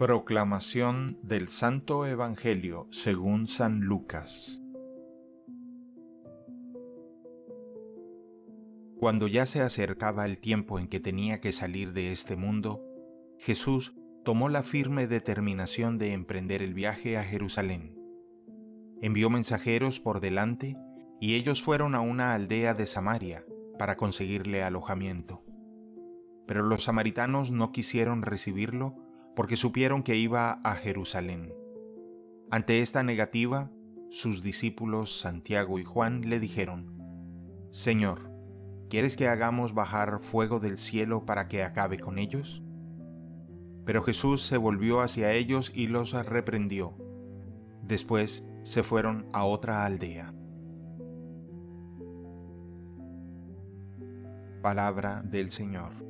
Proclamación del Santo Evangelio según San Lucas Cuando ya se acercaba el tiempo en que tenía que salir de este mundo, Jesús tomó la firme determinación de emprender el viaje a Jerusalén. Envió mensajeros por delante y ellos fueron a una aldea de Samaria para conseguirle alojamiento. Pero los samaritanos no quisieron recibirlo porque supieron que iba a Jerusalén. Ante esta negativa, sus discípulos Santiago y Juan le dijeron, Señor, ¿quieres que hagamos bajar fuego del cielo para que acabe con ellos? Pero Jesús se volvió hacia ellos y los reprendió. Después se fueron a otra aldea. Palabra del Señor.